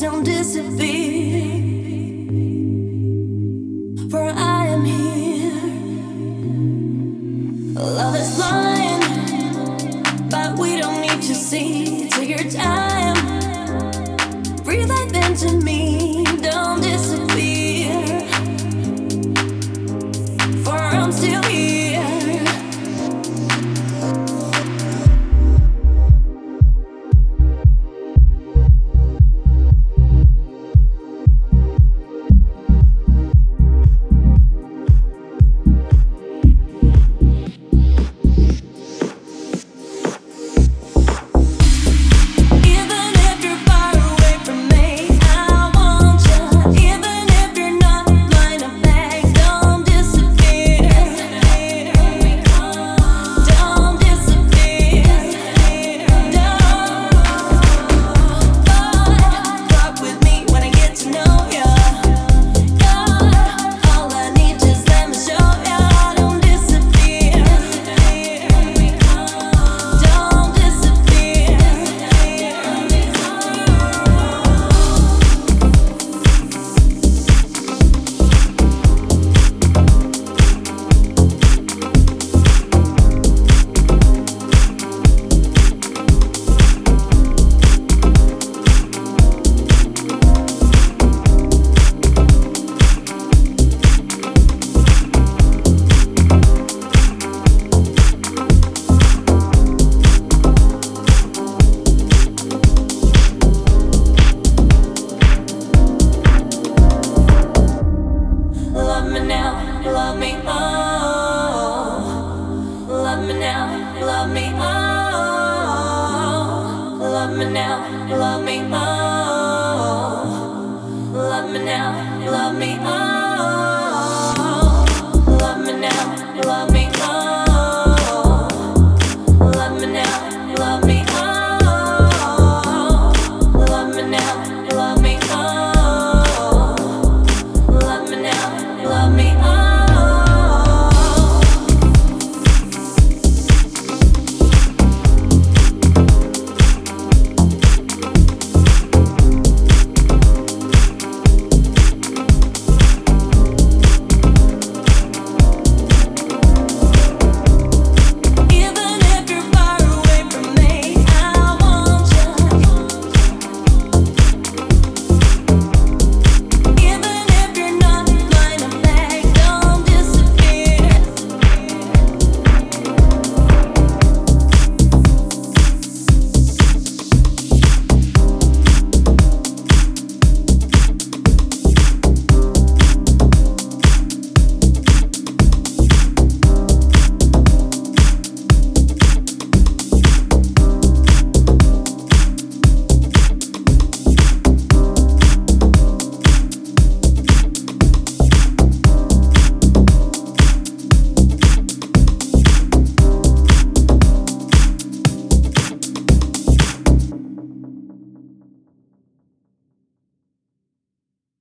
don't disappear, for I am here. Love is blind, but we don't need to see. now, love me, oh. Love me now, love me, oh.